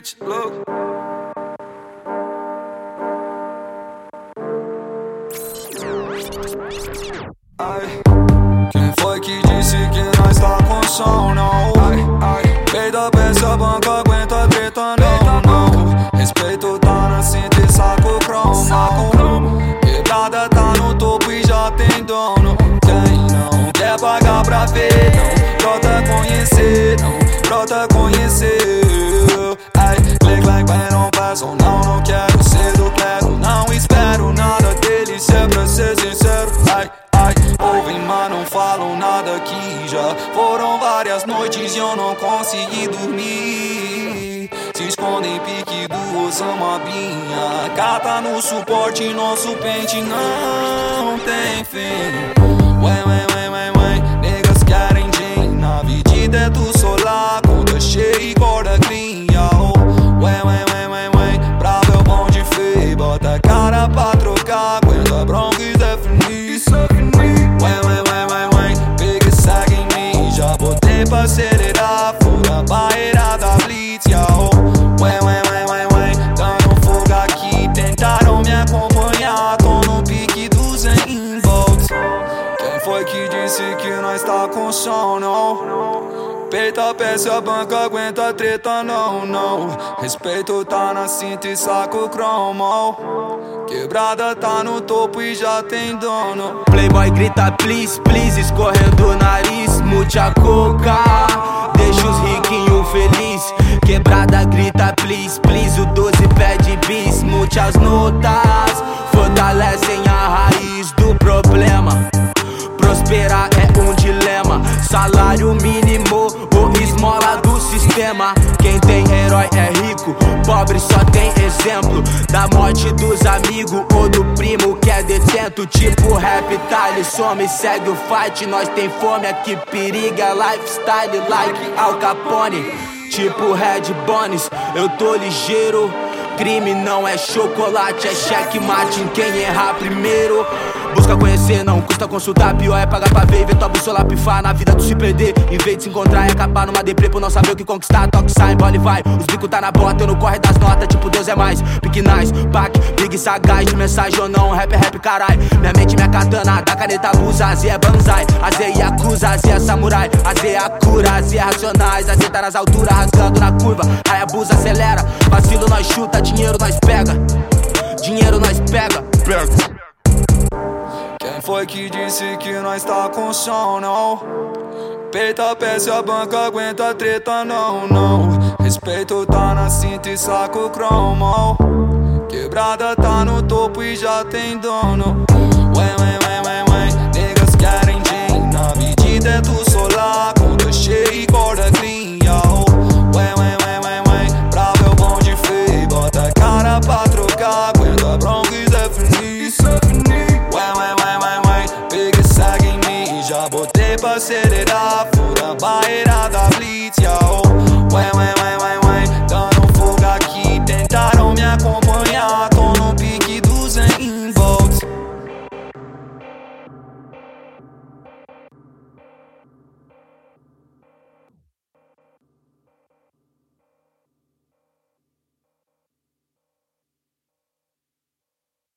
bitch, look. Ai, quem foi que disse que nós tá com som, não? Ai, ai, peida peça, banca, aguenta treta, não, não. Respeito tá na cinta e saco cromo. Quebrada tá no topo e já tem dono. Quem não quer pagar pra ver, não. Brota conhecer, não. Brota conhecer. Não não, quero ser clero. Não espero nada deles, é pra ser sincero. Ai, ai, ouvem, mas não falam nada aqui. Já foram várias noites e eu não consegui dormir. Se escondem pique do Osama Binha. Cata no suporte, nosso pente não tem fim. Ué, ué, botei pra acelerar. Fura a barreira da Blitz, yo. Ué, ué, ué, ué, ué. Dando fogo aqui. Tentaram me acompanhar. Tô no pique dos 100 volts. Quem foi que disse que nós tá com som, não? Peita, peça, banca, aguenta treta, não, não. Respeito tá na cinta e saco cromo. Quebrada tá no topo e já tem dono. Playboy grita please, please, escorrendo o nariz, mucha coca. Deixa os riquinhos feliz. Quebrada grita please, please, o 12 pede bis, muitas notas. Fortalecem Quem tem herói é rico, pobre só tem exemplo da morte dos amigos ou do primo que é detento. Tipo rap, tale, some, segue o fight. Nós tem fome aqui, periga, lifestyle like Al Capone. Tipo Red Bones, eu tô ligeiro. Crime não é chocolate, é checkmate em quem errar primeiro. Conhecer, não custa consultar. Pior é pagar pra ver e ver tua bússola pifar. Na vida tu se perder, em vez de se encontrar e acabar numa deprê por não saber o que conquistar. Toque, sai, bola e vai. Os bico tá na bota, eu no corre das notas. Tipo, Deus é mais. Pique nice, pack, big sagaz. De mensagem ou não, rap é rap, carai. Minha mente, minha katana, da caneta abusa. Azê é banzai, azê e acusa, azê é samurai. Azê é a cura, azê é racionais. Azê tá nas alturas, rasgando na curva. Aí abusa, acelera. Vacilo nós chuta, dinheiro nós pega. Dinheiro nós pega. Pega. Foi que disse que nós tá com som, não? Peita, peça, banca, aguenta treta, não, não. Respeito tá na cinta e saco cromo. Quebrada tá no topo e já tem dono. Ué, ué, ué, ué. Pega